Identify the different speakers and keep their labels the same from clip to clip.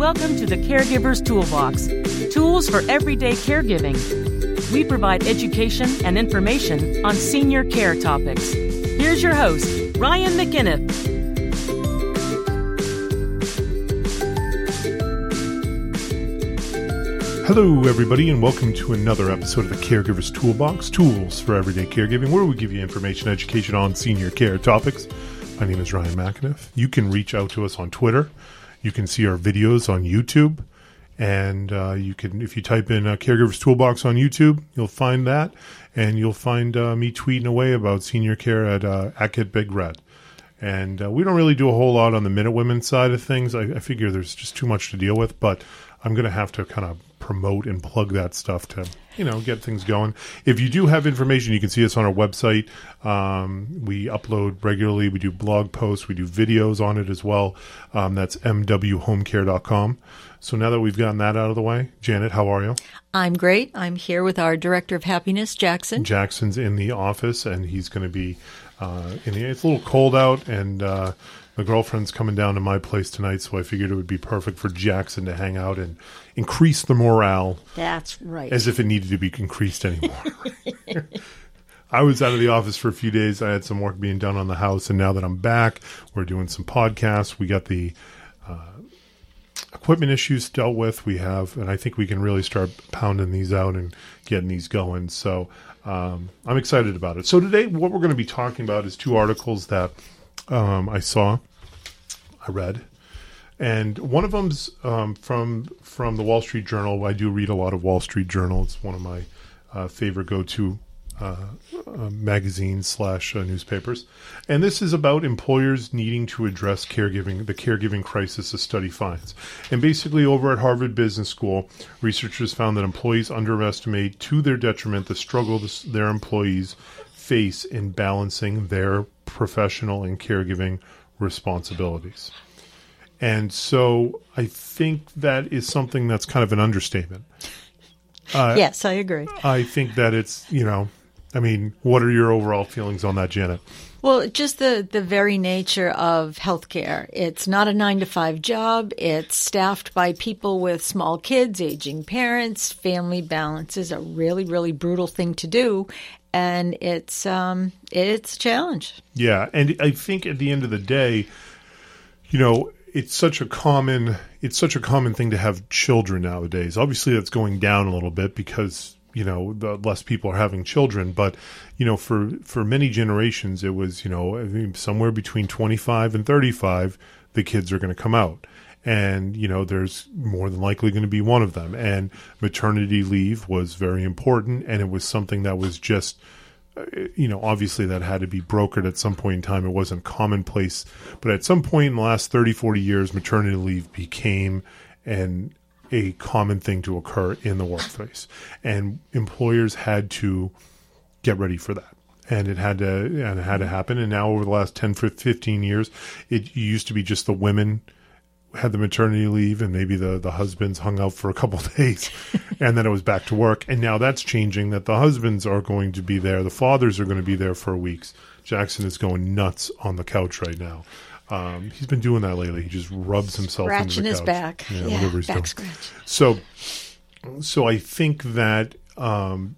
Speaker 1: Welcome to the Caregiver's Toolbox tools for everyday caregiving. We provide education and information on senior care topics. Here's your host, Ryan McInnes.
Speaker 2: Hello, everybody, and welcome to another episode of the Caregiver's Toolbox Tools for Everyday Caregiving, where we give you information education on senior care topics. My name is Ryan McAniff. You can reach out to us on Twitter. You can see our videos on YouTube. And uh, you can, if you type in uh, Caregiver's Toolbox on YouTube, you'll find that. And you'll find uh, me tweeting away about senior care at uh, Big Red. And uh, we don't really do a whole lot on the Minute Women side of things. I, I figure there's just too much to deal with, but I'm going to have to kind of promote and plug that stuff to you know get things going. If you do have information, you can see us on our website. Um, we upload regularly. We do blog posts. We do videos on it as well. Um, that's mwhomecare.com. So now that we've gotten that out of the way, Janet, how are you?
Speaker 3: I'm great. I'm here with our director of happiness, Jackson.
Speaker 2: Jackson's in the office, and he's going to be uh, in the. It's a little cold out, and uh, my girlfriend's coming down to my place tonight, so I figured it would be perfect for Jackson to hang out and increase the morale.
Speaker 3: That's right.
Speaker 2: As if it needed to be increased anymore. I was out of the office for a few days. I had some work being done on the house, and now that I'm back, we're doing some podcasts. We got the uh, equipment issues dealt with. We have, and I think we can really start pounding these out and getting these going. So um, I'm excited about it. So today, what we're going to be talking about is two articles that um, I saw. I read, and one of them's um, from from the Wall Street Journal. I do read a lot of Wall Street Journal. It's one of my uh, favorite go to uh, uh, magazines slash uh, newspapers, and this is about employers needing to address caregiving, the caregiving crisis. A study finds, and basically over at Harvard Business School, researchers found that employees underestimate to their detriment the struggles their employees face in balancing their professional and caregiving responsibilities. And so I think that is something that's kind of an understatement.
Speaker 3: Uh, yes, I agree.
Speaker 2: I think that it's, you know, I mean, what are your overall feelings on that, Janet?
Speaker 3: Well, just the, the very nature of healthcare. It's not a nine to five job. It's staffed by people with small kids, aging parents. Family balance is a really, really brutal thing to do. And it's, um, it's a challenge.
Speaker 2: Yeah. And I think at the end of the day, you know, it's such a common it's such a common thing to have children nowadays. Obviously, that's going down a little bit because you know the less people are having children. But you know, for for many generations, it was you know somewhere between twenty five and thirty five, the kids are going to come out. And, you know, there's more than likely going to be one of them. And maternity leave was very important. And it was something that was just, uh, you know, obviously that had to be brokered at some point in time. It wasn't commonplace. But at some point in the last 30, 40 years, maternity leave became an a common thing to occur in the workplace. And employers had to get ready for that. And it had to and it had to happen. And now over the last 10, 15 years, it used to be just the women – had the maternity leave and maybe the, the husbands hung out for a couple days and then it was back to work. And now that's changing that the husbands are going to be there. The fathers are going to be there for weeks. Jackson is going nuts on the couch right now. Um, he's been doing that lately. He just rubs himself
Speaker 3: Scratching
Speaker 2: into
Speaker 3: the couch.
Speaker 2: his
Speaker 3: back. Yeah,
Speaker 2: whatever he's
Speaker 3: back
Speaker 2: doing.
Speaker 3: scratch.
Speaker 2: So, so I think that um,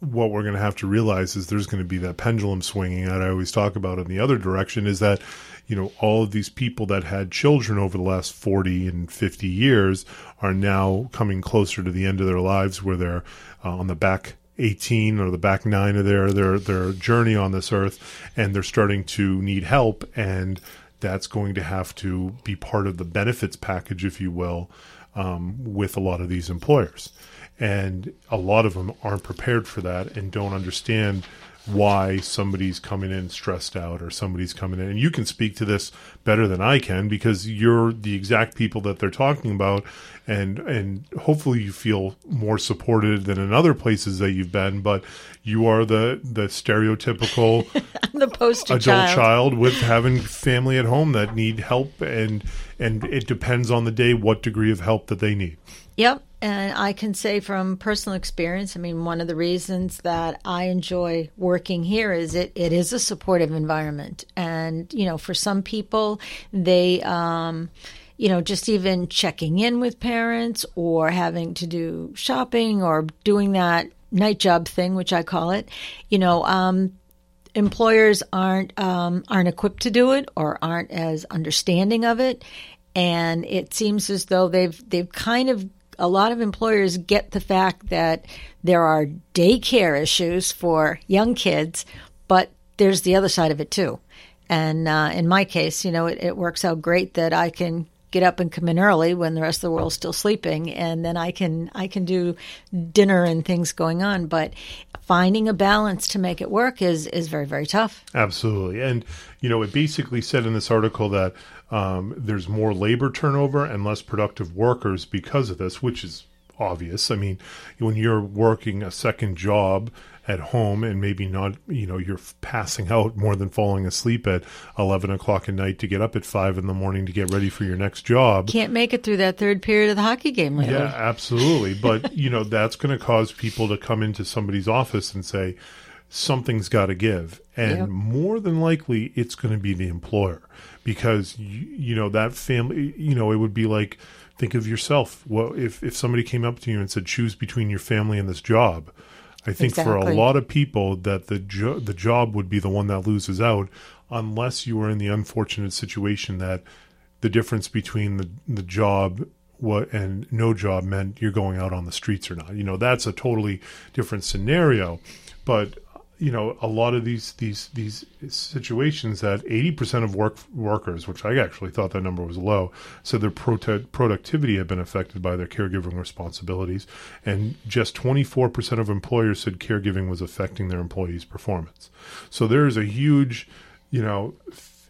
Speaker 2: what we're going to have to realize is there's going to be that pendulum swinging that I always talk about in the other direction is that, you know, all of these people that had children over the last 40 and 50 years are now coming closer to the end of their lives where they're uh, on the back 18 or the back nine of their, their, their journey on this earth and they're starting to need help. And that's going to have to be part of the benefits package, if you will, um, with a lot of these employers and a lot of them aren't prepared for that and don't understand why somebody's coming in stressed out or somebody's coming in. And you can speak to this better than I can because you're the exact people that they're talking about. And and hopefully you feel more supported than in other places that you've been but you are the the stereotypical
Speaker 3: the poster
Speaker 2: adult
Speaker 3: child.
Speaker 2: child with having family at home that need help. And and it depends on the day what degree of help that they need
Speaker 3: Yep. And I can say from personal experience, I mean, one of the reasons that I enjoy working here is it, it is a supportive environment. And, you know, for some people, they, um, you know, just even checking in with parents or having to do shopping or doing that night job thing, which I call it, you know, um, employers aren't um, aren't equipped to do it or aren't as understanding of it, and it seems as though they've they've kind of a lot of employers get the fact that there are daycare issues for young kids, but there's the other side of it too. And uh, in my case, you know, it, it works out great that I can get up and come in early when the rest of the world's still sleeping and then I can I can do dinner and things going on. But finding a balance to make it work is is very very tough.
Speaker 2: Absolutely. And you know it basically said in this article that um, there's more labor turnover and less productive workers because of this which is obvious I mean when you're working a second job at home and maybe not, you know, you're passing out more than falling asleep at 11 o'clock at night to get up at 5 in the morning to get ready for your next job.
Speaker 3: Can't make it through that third period of the hockey game.
Speaker 2: Yeah, absolutely. But, you know, that's going to cause people to come into somebody's office and say, something's got to give. And yep. more than likely, it's going to be the employer because, you, you know, that family, you know, it would be like, think of yourself. Well, if, if somebody came up to you and said, choose between your family and this job, I think exactly. for a lot of people that the jo- the job would be the one that loses out unless you are in the unfortunate situation that the difference between the the job what and no job meant you're going out on the streets or not. You know, that's a totally different scenario. But you know a lot of these these these situations that 80% of work workers which i actually thought that number was low said their prote- productivity had been affected by their caregiving responsibilities. And just 24% of employers said caregiving was affecting their employees performance. So there's a huge you know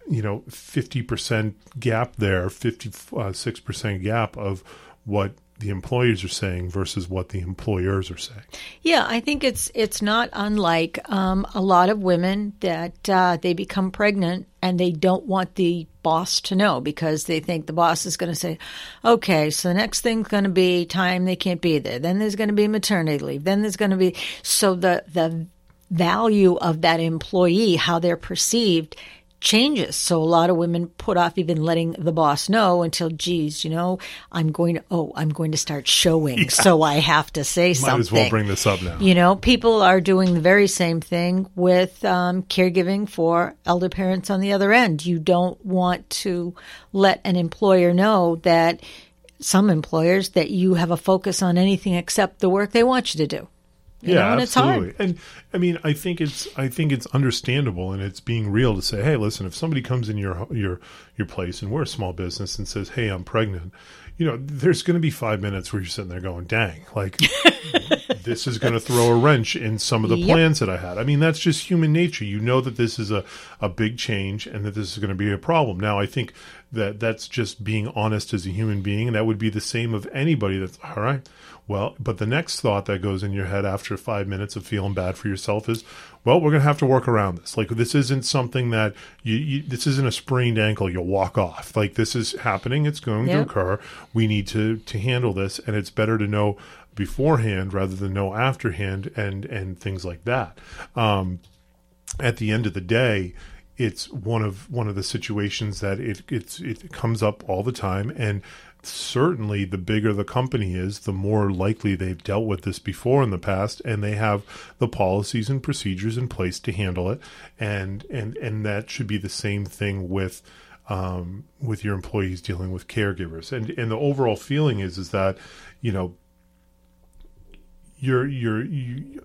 Speaker 2: you know 50% gap there 56% uh, gap of what the employers are saying versus what the employers are saying.
Speaker 3: Yeah, I think it's it's not unlike um, a lot of women that uh, they become pregnant and they don't want the boss to know because they think the boss is going to say, "Okay, so the next thing's going to be time they can't be there. Then there's going to be maternity leave. Then there's going to be so the the value of that employee, how they're perceived, changes. So a lot of women put off even letting the boss know until, geez, you know, I'm going to, oh, I'm going to start showing. Yeah. So I have to say
Speaker 2: Might
Speaker 3: something.
Speaker 2: Might as well bring this up now.
Speaker 3: You know, people are doing the very same thing with um, caregiving for elder parents on the other end. You don't want to let an employer know that some employers that you have a focus on anything except the work they want you to do. You
Speaker 2: yeah,
Speaker 3: know, and
Speaker 2: absolutely.
Speaker 3: It's hard.
Speaker 2: And I mean, I think it's I think it's understandable and it's being real to say, hey, listen, if somebody comes in your your your place and we're a small business and says, hey, I'm pregnant, you know, there's going to be five minutes where you're sitting there going, dang, like this is going to throw a wrench in some of the yep. plans that I had. I mean, that's just human nature. You know that this is a, a big change and that this is going to be a problem. Now, I think that that's just being honest as a human being. And that would be the same of anybody that's all right. Well, but the next thought that goes in your head after five minutes of feeling bad for yourself is, well, we're going to have to work around this. Like, this isn't something that you, you this isn't a sprained ankle you'll walk off. Like, this is happening. It's going yep. to occur. We need to, to handle this. And it's better to know beforehand rather than know afterhand and, and things like that. Um, at the end of the day, it's one of one of the situations that it it's it comes up all the time. And certainly the bigger the company is the more likely they've dealt with this before in the past and they have the policies and procedures in place to handle it. And and and that should be the same thing with um, with your employees dealing with caregivers. And and the overall feeling is is that you know you're you're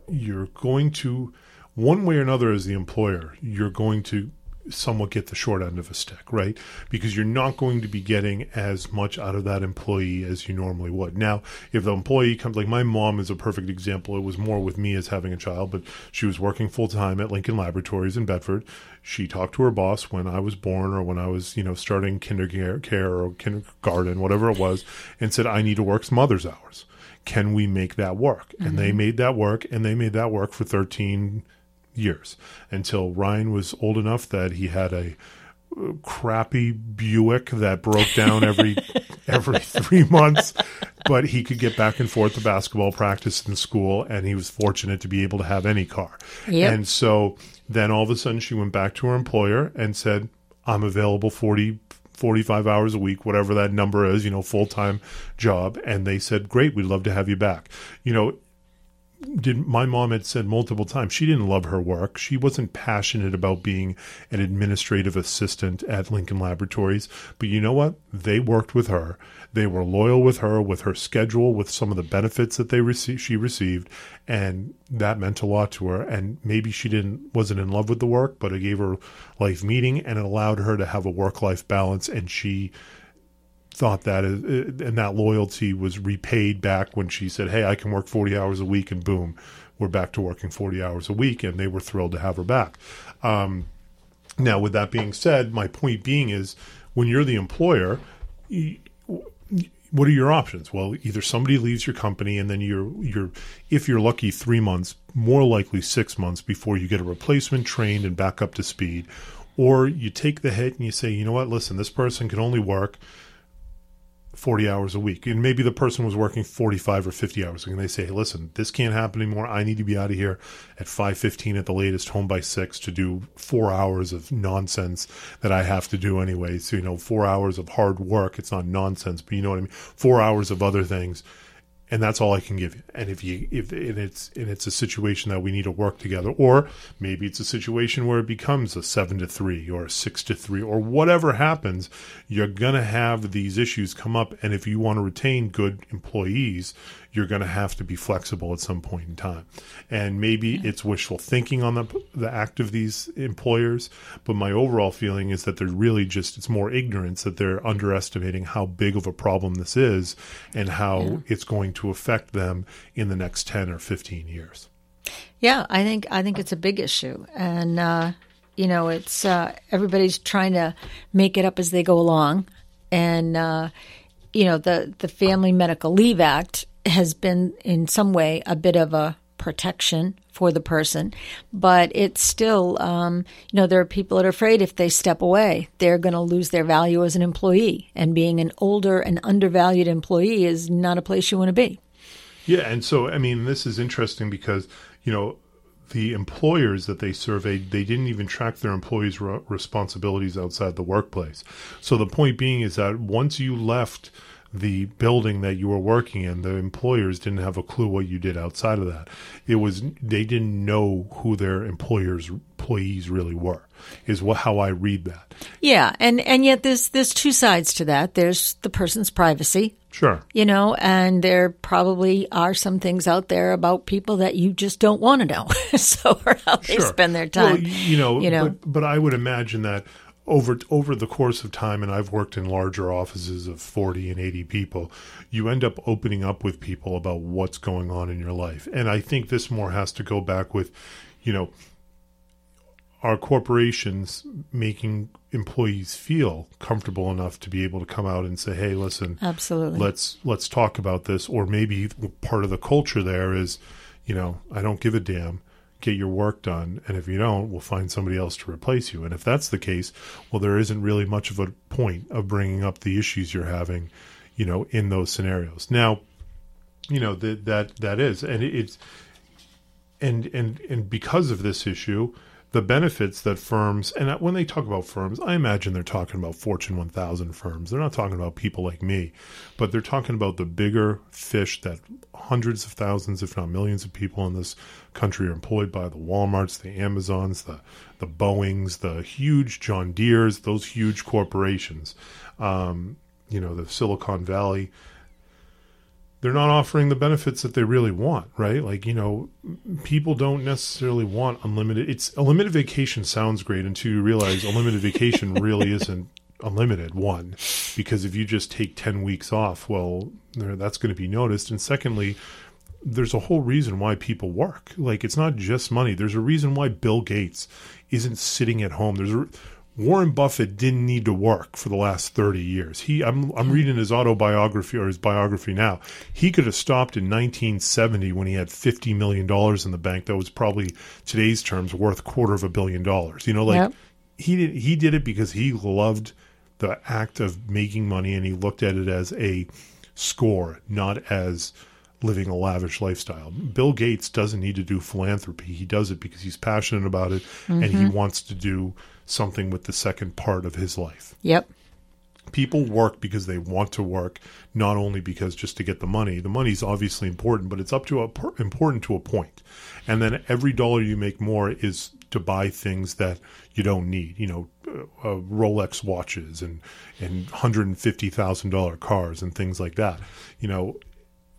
Speaker 2: you're going to one way or another as the employer you're going to somewhat get the short end of a stick, right? Because you're not going to be getting as much out of that employee as you normally would. Now, if the employee comes, like my mom is a perfect example. It was more with me as having a child, but she was working full time at Lincoln Laboratories in Bedford. She talked to her boss when I was born or when I was, you know, starting kindergarten or kindergarten, whatever it was, and said, I need to work some mother's hours. Can we make that work? Mm-hmm. And they mm-hmm. made that work, and they made that work for 13 years until Ryan was old enough that he had a uh, crappy Buick that broke down every every three months, but he could get back and forth to basketball practice in school, and he was fortunate to be able to have any car. Yep. And so then all of a sudden she went back to her employer and said, "I'm available 40, 45 hours a week, whatever that number is, you know, full time job. And they said, great, we'd love to have you back. You know, did my mom had said multiple times she didn't love her work. She wasn't passionate about being an administrative assistant at Lincoln Laboratories. But you know what? They worked with her. They were loyal with her, with her schedule, with some of the benefits that they received, she received, and that meant a lot to her. And maybe she didn't wasn't in love with the work, but it gave her life meaning and it allowed her to have a work life balance. And she thought that uh, and that loyalty was repaid back when she said, "Hey, I can work 40 hours a week," and boom, we're back to working 40 hours a week, and they were thrilled to have her back. Um, now, with that being said, my point being is when you're the employer, what are your options? Well, either somebody leaves your company and then you're you're if you're lucky 3 months, more likely 6 months before you get a replacement trained and back up to speed, or you take the hit and you say, "You know what? Listen, this person can only work 40 hours a week. And maybe the person was working 45 or 50 hours. And they say, hey, listen, this can't happen anymore. I need to be out of here at 5.15 at the latest, home by 6 to do four hours of nonsense that I have to do anyway. So, you know, four hours of hard work. It's not nonsense, but you know what I mean? Four hours of other things and that's all I can give you. And if you if and it's and it's a situation that we need to work together, or maybe it's a situation where it becomes a seven to three or a six to three or whatever happens, you're gonna have these issues come up. And if you want to retain good employees, you're going to have to be flexible at some point in time. And maybe yeah. it's wishful thinking on the the act of these employers, but my overall feeling is that they're really just it's more ignorance that they're underestimating how big of a problem this is and how yeah. it's going to affect them in the next 10 or 15 years.
Speaker 3: Yeah, I think I think it's a big issue and uh, you know, it's uh, everybody's trying to make it up as they go along and uh, you know the the Family Medical Leave Act has been in some way a bit of a protection for the person, but it's still, um, you know, there are people that are afraid if they step away, they're going to lose their value as an employee. And being an older and undervalued employee is not a place you want to be.
Speaker 2: Yeah. And so, I mean, this is interesting because, you know, the employers that they surveyed, they didn't even track their employees' re- responsibilities outside the workplace. So the point being is that once you left, the building that you were working in, the employers didn't have a clue what you did outside of that. It was they didn't know who their employers employees really were. Is what how I read that.
Speaker 3: Yeah, and and yet there's there's two sides to that. There's the person's privacy.
Speaker 2: Sure.
Speaker 3: You know, and there probably are some things out there about people that you just don't want to know. so or how they spend their time. Well,
Speaker 2: you know, you know, but, but I would imagine that over over the course of time and I've worked in larger offices of 40 and 80 people you end up opening up with people about what's going on in your life. And I think this more has to go back with you know our corporations making employees feel comfortable enough to be able to come out and say hey listen
Speaker 3: absolutely.
Speaker 2: let's let's talk about this. Or maybe part of the culture there is you know I don't give a damn get your work done. And if you don't, we'll find somebody else to replace you. And if that's the case, well, there isn't really much of a point of bringing up the issues you're having, you know, in those scenarios. Now, you know, that, that, that is, and it's, and, and, and because of this issue, the benefits that firms and when they talk about firms i imagine they're talking about fortune 1000 firms. They're not talking about people like me but they're talking about the bigger fish that hundreds of thousands if not millions of people in this country are employed by the walmarts the amazons the the boeings the huge john deeres those huge corporations. Um, you know the silicon valley they're not offering the benefits that they really want, right? Like, you know, people don't necessarily want unlimited. It's a limited vacation sounds great until you realize a limited vacation really isn't unlimited. One, because if you just take 10 weeks off, well, that's going to be noticed. And secondly, there's a whole reason why people work. Like, it's not just money. There's a reason why Bill Gates isn't sitting at home. There's a Warren Buffett didn't need to work for the last 30 years. He I'm I'm reading his autobiography or his biography now. He could have stopped in 1970 when he had 50 million dollars in the bank that was probably today's terms worth quarter of a billion dollars. You know like yep. he did he did it because he loved the act of making money and he looked at it as a score, not as living a lavish lifestyle. Bill Gates doesn't need to do philanthropy. He does it because he's passionate about it mm-hmm. and he mm-hmm. wants to do something with the second part of his life.
Speaker 3: Yep.
Speaker 2: people work because they want to work, not only because just to get the money. The money is obviously important, but it's up to a important to a point. And then every dollar you make more is to buy things that you don't need. You know, uh, uh Rolex watches and and hundred and fifty thousand dollar cars and things like that. You know,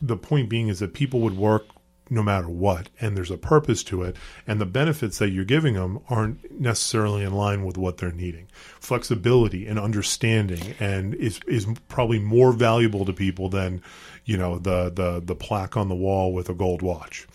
Speaker 2: the point being is that people would work no matter what, and there's a purpose to it, and the benefits that you're giving them aren't necessarily in line with what they're needing. Flexibility and understanding, and is is probably more valuable to people than you know the the the plaque on the wall with a gold watch.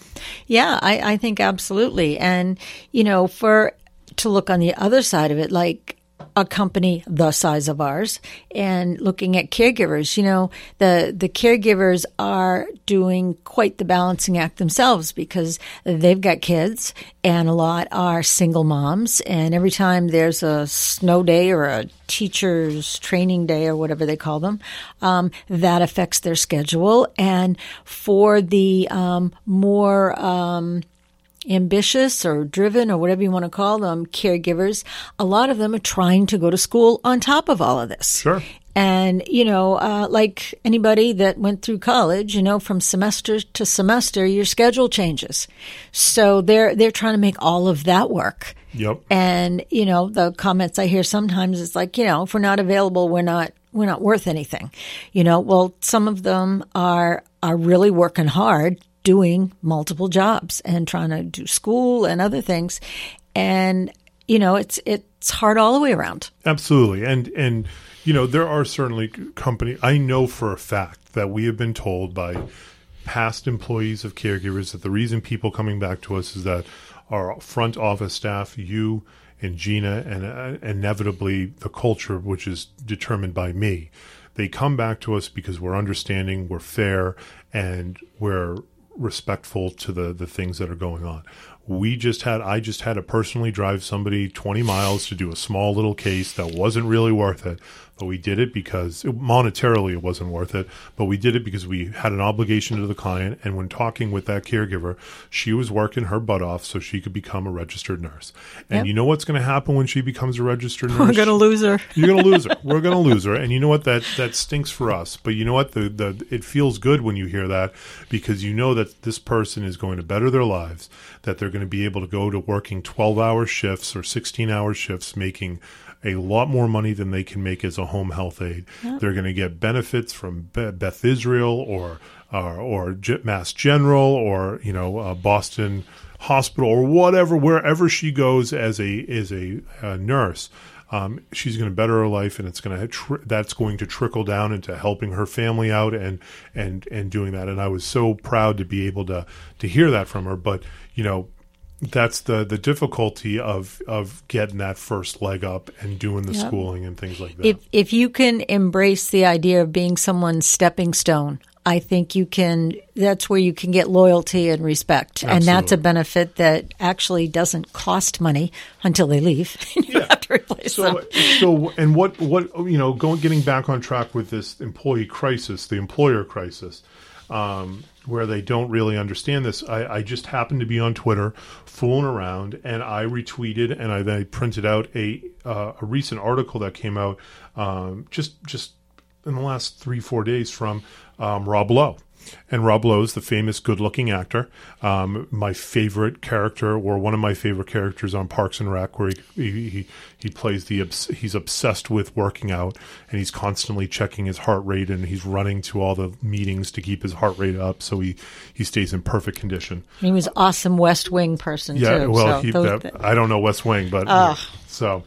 Speaker 3: Yeah, I, I think absolutely, and you know for to look on the other side of it, like a company the size of ours and looking at caregivers. You know, the, the caregivers are doing quite the balancing act themselves because they've got kids and a lot are single moms. And every time there's a snow day or a teacher's training day or whatever they call them, um, that affects their schedule. And for the um, more, um, ambitious or driven or whatever you want to call them caregivers, a lot of them are trying to go to school on top of all of this.
Speaker 2: Sure.
Speaker 3: And, you know, uh, like anybody that went through college, you know, from semester to semester, your schedule changes. So they're, they're trying to make all of that work.
Speaker 2: Yep.
Speaker 3: And, you know, the comments I hear sometimes is like, you know, if we're not available, we're not, we're not worth anything. You know, well, some of them are, are really working hard doing multiple jobs and trying to do school and other things. And, you know, it's, it's hard all the way around.
Speaker 2: Absolutely. And, and, you know, there are certainly company. I know for a fact that we have been told by past employees of caregivers that the reason people coming back to us is that our front office staff, you and Gina, and uh, inevitably the culture, which is determined by me, they come back to us because we're understanding, we're fair, and we're respectful to the the things that are going on. We just had I just had to personally drive somebody 20 miles to do a small little case that wasn't really worth it but we did it because monetarily it wasn't worth it, but we did it because we had an obligation to the client. And when talking with that caregiver, she was working her butt off so she could become a registered nurse. And yep. you know what's going to happen when she becomes a registered nurse?
Speaker 3: We're going to lose her.
Speaker 2: You're going to lose her. We're going to lose her. And you know what? That that stinks for us. But you know what? The the it feels good when you hear that because you know that this person is going to better their lives. That they're going to be able to go to working 12 hour shifts or 16 hour shifts, making a lot more money than they can make as a home health aide. Yep. They're going to get benefits from Beth Israel or uh, or Mass General or you know uh, Boston Hospital or whatever wherever she goes as a as a, a nurse. Um, she's going to better her life, and it's going to that's going to trickle down into helping her family out and and and doing that. And I was so proud to be able to to hear that from her. But you know, that's the the difficulty of of getting that first leg up and doing the yep. schooling and things like that.
Speaker 3: If if you can embrace the idea of being someone's stepping stone, I think you can. That's where you can get loyalty and respect, Absolutely. and that's a benefit that actually doesn't cost money until they leave. you yeah. have to replace
Speaker 2: so,
Speaker 3: them.
Speaker 2: So, and what what you know, going getting back on track with this employee crisis, the employer crisis. Um, where they don't really understand this. I, I, just happened to be on Twitter fooling around, and I retweeted and I then printed out a uh, a recent article that came out um, just just in the last three four days from um, Rob Lowe. And Rob Lowe's, the famous good-looking actor. Um, my favorite character, or one of my favorite characters on Parks and Rec, where he he, he, plays the he's obsessed with working out, and he's constantly checking his heart rate, and he's running to all the meetings to keep his heart rate up, so he he stays in perfect condition.
Speaker 3: He was awesome West Wing person
Speaker 2: yeah,
Speaker 3: too.
Speaker 2: well, so he, that, I don't know West Wing, but uh. so.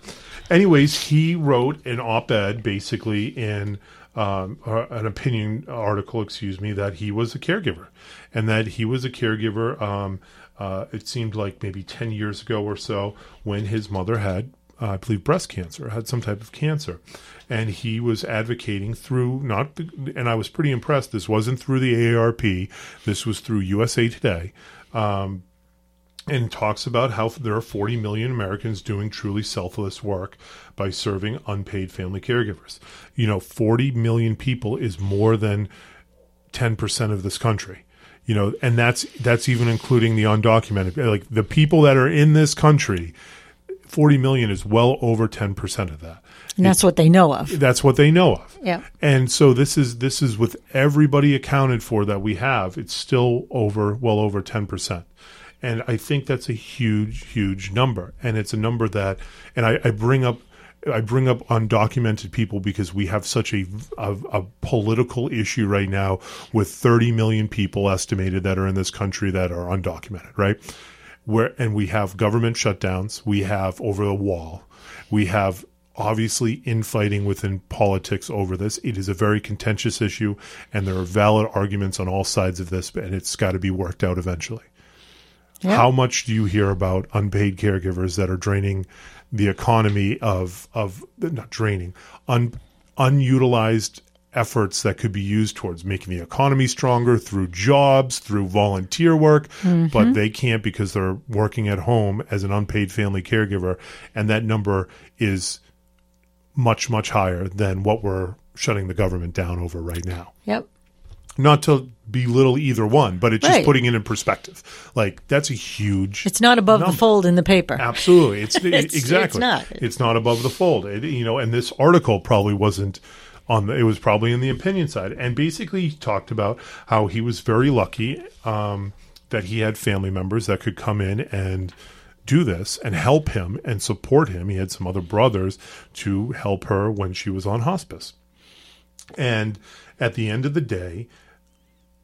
Speaker 2: Anyways, he wrote an op-ed basically in um, an opinion article, excuse me, that he was a caregiver and that he was a caregiver. Um, uh, it seemed like maybe 10 years ago or so when his mother had, uh, I believe, breast cancer, had some type of cancer. And he was advocating through, not, the, and I was pretty impressed. This wasn't through the AARP, this was through USA Today. Um, and talks about how there are 40 million Americans doing truly selfless work by serving unpaid family caregivers. You know, 40 million people is more than 10% of this country. You know, and that's that's even including the undocumented like the people that are in this country 40 million is well over 10% of that.
Speaker 3: And that's what they know of.
Speaker 2: That's what they know of.
Speaker 3: Yeah.
Speaker 2: And so this is this is with everybody accounted for that we have, it's still over well over ten percent. And I think that's a huge, huge number. And it's a number that and I, I bring up I bring up undocumented people because we have such a, a, a, political issue right now with 30 million people estimated that are in this country that are undocumented, right? Where and we have government shutdowns, we have over the wall, we have obviously infighting within politics over this. It is a very contentious issue, and there are valid arguments on all sides of this, and it's got to be worked out eventually. Yeah. How much do you hear about unpaid caregivers that are draining the economy of of not draining un, unutilized efforts that could be used towards making the economy stronger through jobs, through volunteer work, mm-hmm. but they can't because they're working at home as an unpaid family caregiver, and that number is much much higher than what we're shutting the government down over right now.
Speaker 3: Yep.
Speaker 2: Not to belittle either one, but it's just putting it in perspective. Like that's a huge.
Speaker 3: It's not above number. the fold in the paper.
Speaker 2: Absolutely, it's, it's exactly.
Speaker 3: It's not.
Speaker 2: It's not above the fold. It, you know, and this article probably wasn't on. The, it was probably in the opinion side, and basically talked about how he was very lucky um, that he had family members that could come in and do this and help him and support him. He had some other brothers to help her when she was on hospice. And at the end of the day,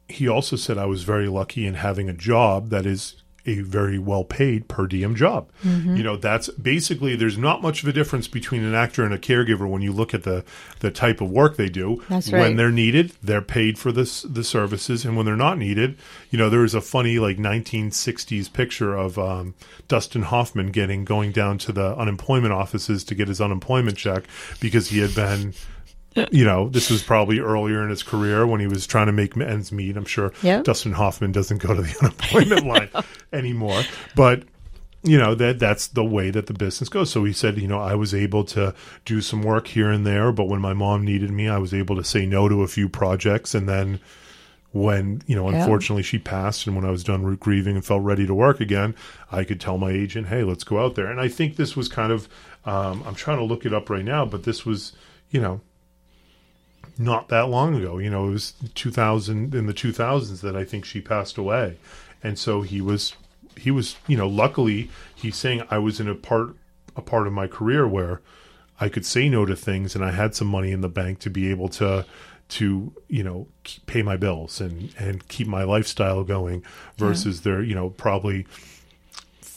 Speaker 2: he also said I was very lucky in having a job that is a very well paid per diem job. Mm-hmm. You know, that's basically there's not much of a difference between an actor and a caregiver when you look at the the type of work they do.
Speaker 3: That's
Speaker 2: right. When they're needed, they're paid for this the services, and when they're not needed, you know, there was a funny like 1960s picture of um, Dustin Hoffman getting going down to the unemployment offices to get his unemployment check because he had been you know, this was probably earlier in his career when he was trying to make ends meet. I'm sure
Speaker 3: yep.
Speaker 2: Dustin Hoffman doesn't go to the unemployment line anymore, but you know that that's the way that the business goes. So he said, you know, I was able to do some work here and there, but when my mom needed me, I was able to say no to a few projects, and then when you know unfortunately she passed and when i was done grieving and felt ready to work again i could tell my agent hey let's go out there and i think this was kind of um, i'm trying to look it up right now but this was you know not that long ago. You know, it was 2000 in the 2000s that I think she passed away, and so he was he was you know luckily he's saying I was in a part a part of my career where I could say no to things and I had some money in the bank to be able to to you know pay my bills and and keep my lifestyle going versus yeah. there you know probably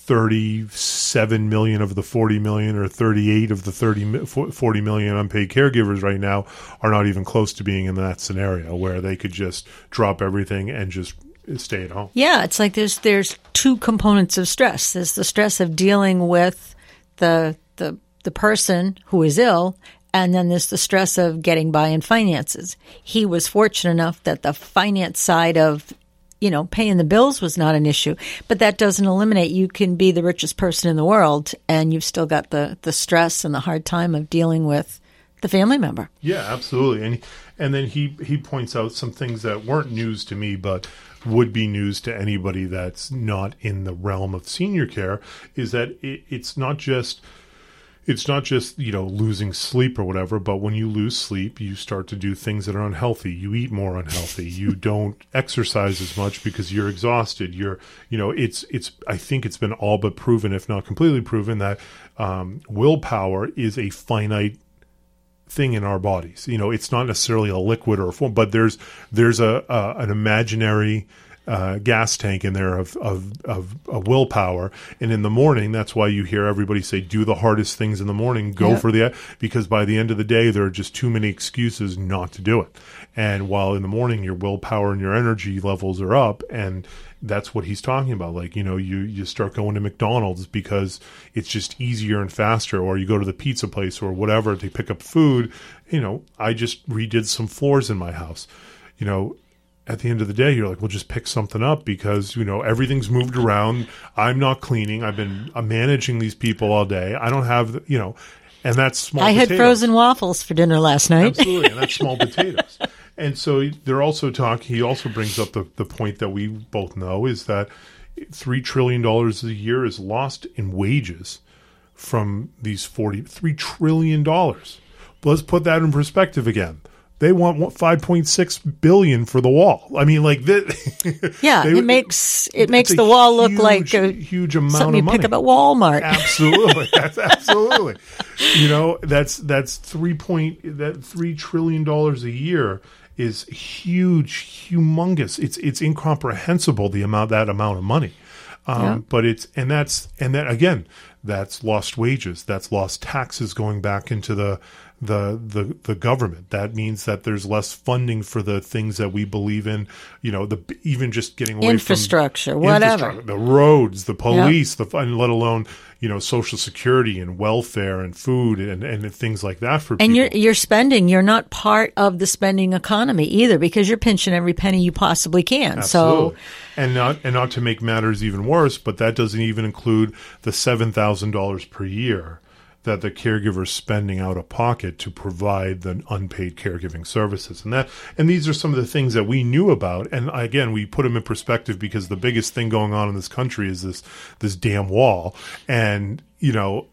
Speaker 2: 37 million of the 40 million or 38 of the 30 40 million unpaid caregivers right now are not even close to being in that scenario where they could just drop everything and just stay at home.
Speaker 3: Yeah, it's like there's there's two components of stress. There's the stress of dealing with the the the person who is ill and then there's the stress of getting by in finances. He was fortunate enough that the finance side of you know, paying the bills was not an issue, but that doesn't eliminate you can be the richest person in the world and you've still got the the stress and the hard time of dealing with the family member.
Speaker 2: Yeah, absolutely. And and then he he points out some things that weren't news to me but would be news to anybody that's not in the realm of senior care is that it, it's not just it's not just you know losing sleep or whatever but when you lose sleep you start to do things that are unhealthy. You eat more unhealthy. You don't exercise as much because you're exhausted. You're you know it's it's i think it's been all but proven if not completely proven that um, willpower is a finite thing in our bodies. You know it's not necessarily a liquid or a form but there's there's a, a an imaginary uh, gas tank in there of, of, of, of, willpower. And in the morning, that's why you hear everybody say, do the hardest things in the morning, go yep. for the, because by the end of the day, there are just too many excuses not to do it. And while in the morning, your willpower and your energy levels are up and, that's what he's talking about. Like, you know, you, you start going to McDonald's because it's just easier and faster, or you go to the pizza place or whatever to pick up food. You know, I just redid some floors in my house. You know, at the end of the day, you're like, well, just pick something up because, you know, everything's moved around. I'm not cleaning. I've been I'm managing these people all day. I don't have, you know, and that's small
Speaker 3: I
Speaker 2: potatoes.
Speaker 3: had frozen waffles for dinner last night.
Speaker 2: Absolutely. And that's small potatoes. And so they're also talking, he also brings up the, the point that we both know is that $3 trillion a year is lost in wages from these 40, $3 trillion let's put that in perspective again. They want 5.6 billion for the wall. I mean, like that.
Speaker 3: Yeah,
Speaker 2: they-
Speaker 3: it makes it makes the wall look like a
Speaker 2: huge amount
Speaker 3: something
Speaker 2: of
Speaker 3: you
Speaker 2: money.
Speaker 3: pick up at Walmart.
Speaker 2: Absolutely, that's absolutely. You know, that's that's three point that three trillion dollars a year is huge, humongous. It's it's incomprehensible the amount that amount of money. Um,
Speaker 3: Yeah.
Speaker 2: But it's and that's and that again, that's lost wages. That's lost taxes going back into the the the the government. That means that there's less funding for the things that we believe in. You know, the even just getting away
Speaker 3: Infrastructure,
Speaker 2: from
Speaker 3: whatever.
Speaker 2: infrastructure, the roads, the police, the and let alone you know social security and welfare and food and and things like that for
Speaker 3: And
Speaker 2: people.
Speaker 3: you're you're spending. You're not part of the spending economy either because you're pinching every penny you possibly can.
Speaker 2: Absolutely.
Speaker 3: So
Speaker 2: and not and not to make matters even worse, but that doesn't even include the seven thousand dollars per year that the caregiver's spending out of pocket to provide the unpaid caregiving services. And that and these are some of the things that we knew about. And again, we put them in perspective because the biggest thing going on in this country is this this damn wall. And you know,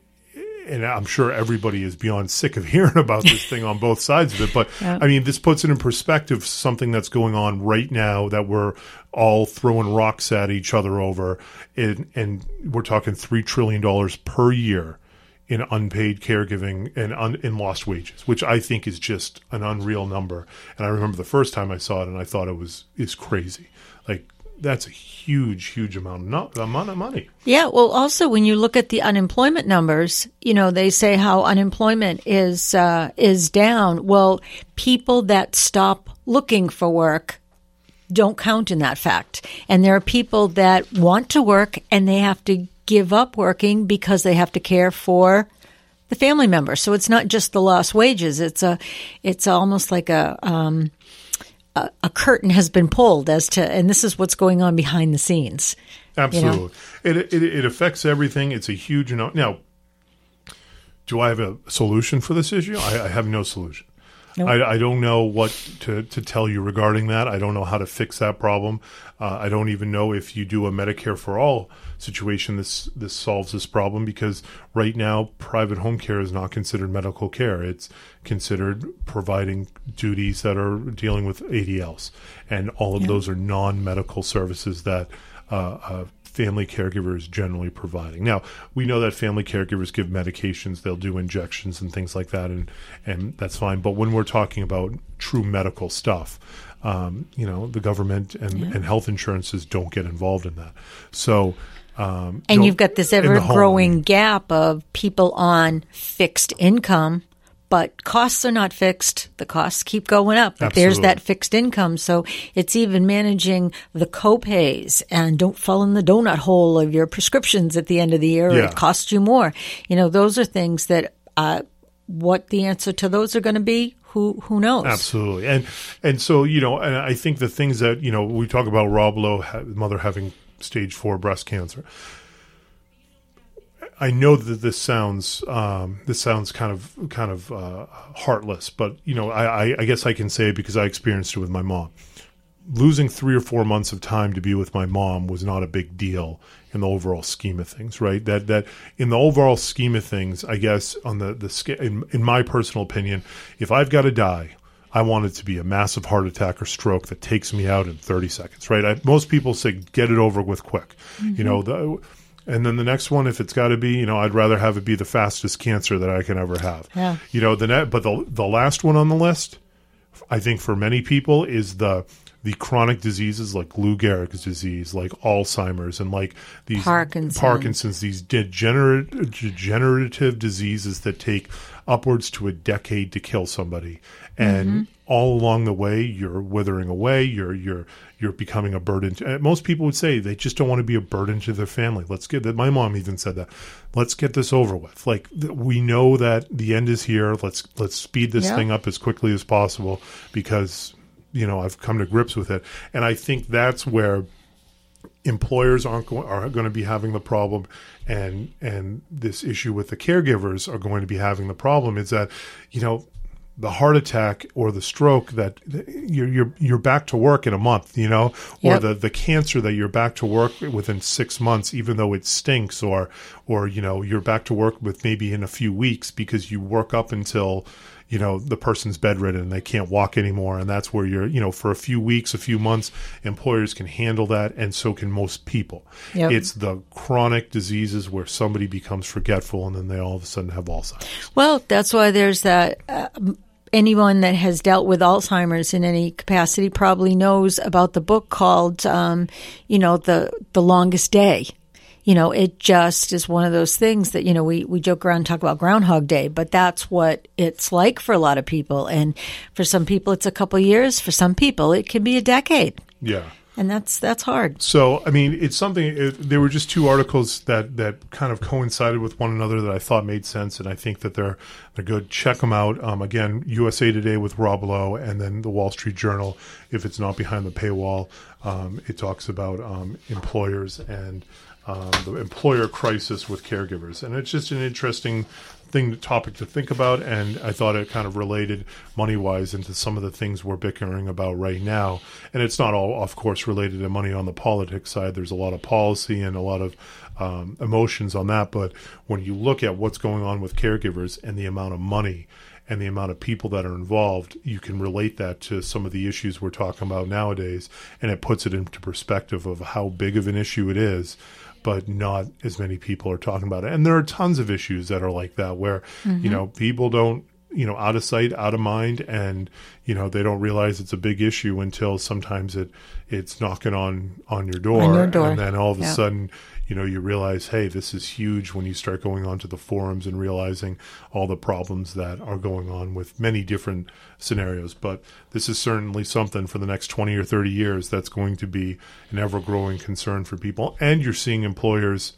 Speaker 2: and I'm sure everybody is beyond sick of hearing about this thing on both sides of it. But I mean, this puts it in perspective something that's going on right now that we're all throwing rocks at each other over. And, and we're talking $3 trillion per year in unpaid caregiving and un, in lost wages, which I think is just an unreal number. And I remember the first time I saw it and I thought it was, is crazy. Like, that's a huge, huge amount of, amount of money.
Speaker 3: Yeah, well, also when you look at the unemployment numbers, you know they say how unemployment is uh, is down. Well, people that stop looking for work don't count in that fact, and there are people that want to work and they have to give up working because they have to care for the family member. So it's not just the lost wages; it's a it's almost like a um, a, a curtain has been pulled as to, and this is what's going on behind the scenes.
Speaker 2: Absolutely. It, it it affects everything. It's a huge amount. Now, do I have a solution for this issue? I, I have no solution. I, I don't know what to, to tell you regarding that. I don't know how to fix that problem. Uh, I don't even know if you do a Medicare for all situation, this this solves this problem because right now private home care is not considered medical care. It's considered providing duties that are dealing with ADLs, and all of those are non medical services that uh, uh, family caregivers generally providing. Now, we know that family caregivers give medications, they'll do injections and things like that, and, and that's fine. But when we're talking about true medical stuff, um, you know, the government and, and health insurances don't get involved in that. So, um,
Speaker 3: And you've got this ever growing gap of people on fixed income, but costs are not fixed. The costs keep going up. But there's that fixed income. So it's even managing the copays and don't fall in the donut hole of your prescriptions at the end of the year.
Speaker 2: Yeah.
Speaker 3: It costs you more. You know, those are things that, uh, what the answer to those are going to be, who, who knows?
Speaker 2: Absolutely, and and so you know, and I think the things that you know we talk about Rob Lowe, mother having stage four breast cancer. I know that this sounds um, this sounds kind of kind of uh, heartless, but you know, I, I, I guess I can say it because I experienced it with my mom. Losing three or four months of time to be with my mom was not a big deal in the overall scheme of things, right? That that in the overall scheme of things, I guess on the the in, in my personal opinion, if I've got to die, I want it to be a massive heart attack or stroke that takes me out in 30 seconds, right? I, most people say get it over with quick, you know. The, and then the next one, if it's got to be, you know, I'd rather have it be the fastest cancer that I can ever have.
Speaker 3: Yeah.
Speaker 2: You know, the net, but the the last one on the list, I think for many people is the the chronic diseases like Lou Gehrig's disease, like Alzheimer's, and like these
Speaker 3: Parkinson's.
Speaker 2: Parkinson's, these degenerate, degenerative diseases that take upwards to a decade to kill somebody, and
Speaker 3: Mm-hmm.
Speaker 2: all along the way you're withering away. You're you're you're becoming a burden. To, most people would say they just don't want to be a burden to their family. Let's get that. My mom even said that. Let's get this over with. Like we know that the end is here. Let's let's speed this
Speaker 3: Yeah.
Speaker 2: thing up as quickly as possible because you know I've come to grips with it, and I think that's where employers aren't go- are going to be having the problem and and this issue with the caregivers are going to be having the problem is that you know the heart attack or the stroke that you're you're you're back to work in a month, you know, or
Speaker 3: Yep.
Speaker 2: the the cancer that you're back to work within 6 months even though it stinks or or you know, you're back to work with maybe in a few weeks because you work up until you know the person's bedridden and they can't walk anymore and that's where you're you know for a few weeks a few months employers can handle that and so can most people
Speaker 3: Yep.
Speaker 2: it's the chronic diseases where somebody becomes forgetful and then they all of a sudden have alzheimer's
Speaker 3: Well, that's why there's that. Uh, anyone that has dealt with Alzheimer's in any capacity probably knows about the book called, um, you know, the the longest day. You know, it just is one of those things that you know we we joke around and talk about Groundhog Day, but that's what it's like for a lot of people. And for some people, it's a couple years. For some people, it can be a decade,
Speaker 2: yeah
Speaker 3: and that's that's hard.
Speaker 2: So, I mean, it's something. It, there were just two articles that that kind of coincided with one another that I thought made sense, and I think that they're they're good. Check them out. Um, again, USA Today with Rob Lowe, and then the Wall Street Journal. If it's not behind the paywall, um, it talks about um, employers and um, the employer crisis with caregivers, and it's just an interesting thing topic to think about and i thought it kind of related money wise into some of the things we're bickering about right now. And it's not all of course related to money on the politics side. There's a lot of policy and a lot of um, emotions on that. But when you look at what's going on with caregivers and the amount of money and the amount of people that are involved, you can relate that to some of the issues we're talking about nowadays, and it puts it into perspective of how big of an issue it is, but not as many people are talking about it. And there are tons of issues that are like that where, you mm-hmm. know, people don't you know out of sight out of mind and you know they don't realize it's a big issue until sometimes it it's knocking on on your door,
Speaker 3: On your door.
Speaker 2: and then all of a
Speaker 3: Yeah.
Speaker 2: sudden you know you realize hey this is huge when you start going onto the forums and realizing all the problems that are going on with many different scenarios but this is certainly something for the next 20 or 30 years that's going to be an ever growing concern for people and you're seeing employers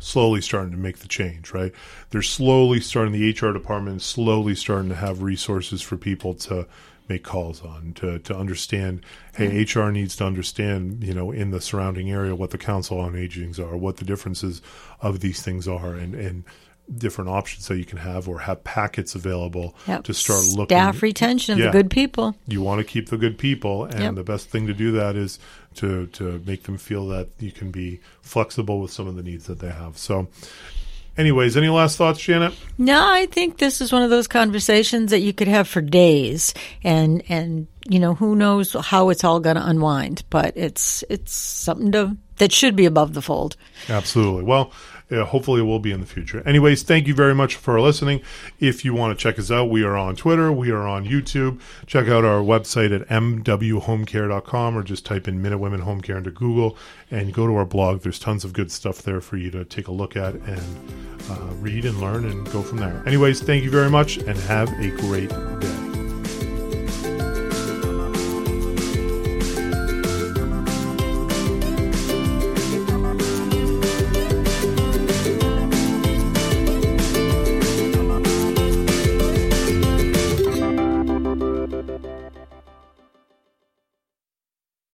Speaker 2: slowly starting to make the change, right? They're slowly starting, the HR department slowly starting to have resources for people to make calls on, to, to understand, hey, HR needs to understand, you know, in the surrounding area what the Council on Agings are, what the differences of these things are, and, and different options that you can have or have packets available
Speaker 3: Yep.
Speaker 2: to start looking.
Speaker 3: Staff retention of
Speaker 2: Yeah.
Speaker 3: the good people.
Speaker 2: You want to keep the good people, and
Speaker 3: Yep.
Speaker 2: the best thing to do that is to to make them feel that you can be flexible with some of the needs that they have. So, anyways, any last thoughts, Janet?
Speaker 3: No, I think this is one of those conversations that you could have for days, and and you know who knows how it's all going to unwind, but it's it's something to that should be above the fold.
Speaker 2: Absolutely. Well, uh, hopefully it will be in the future. Anyways, thank you very much for listening. If you want to check us out, we are on Twitter, we are on YouTube. Check out our website at mwhomecare.com or just type in Minute Women Home Care into Google and go to our blog. There's tons of good stuff there for you to take a look at and uh, read and learn and go from there. Anyways, thank you very much and have a great day.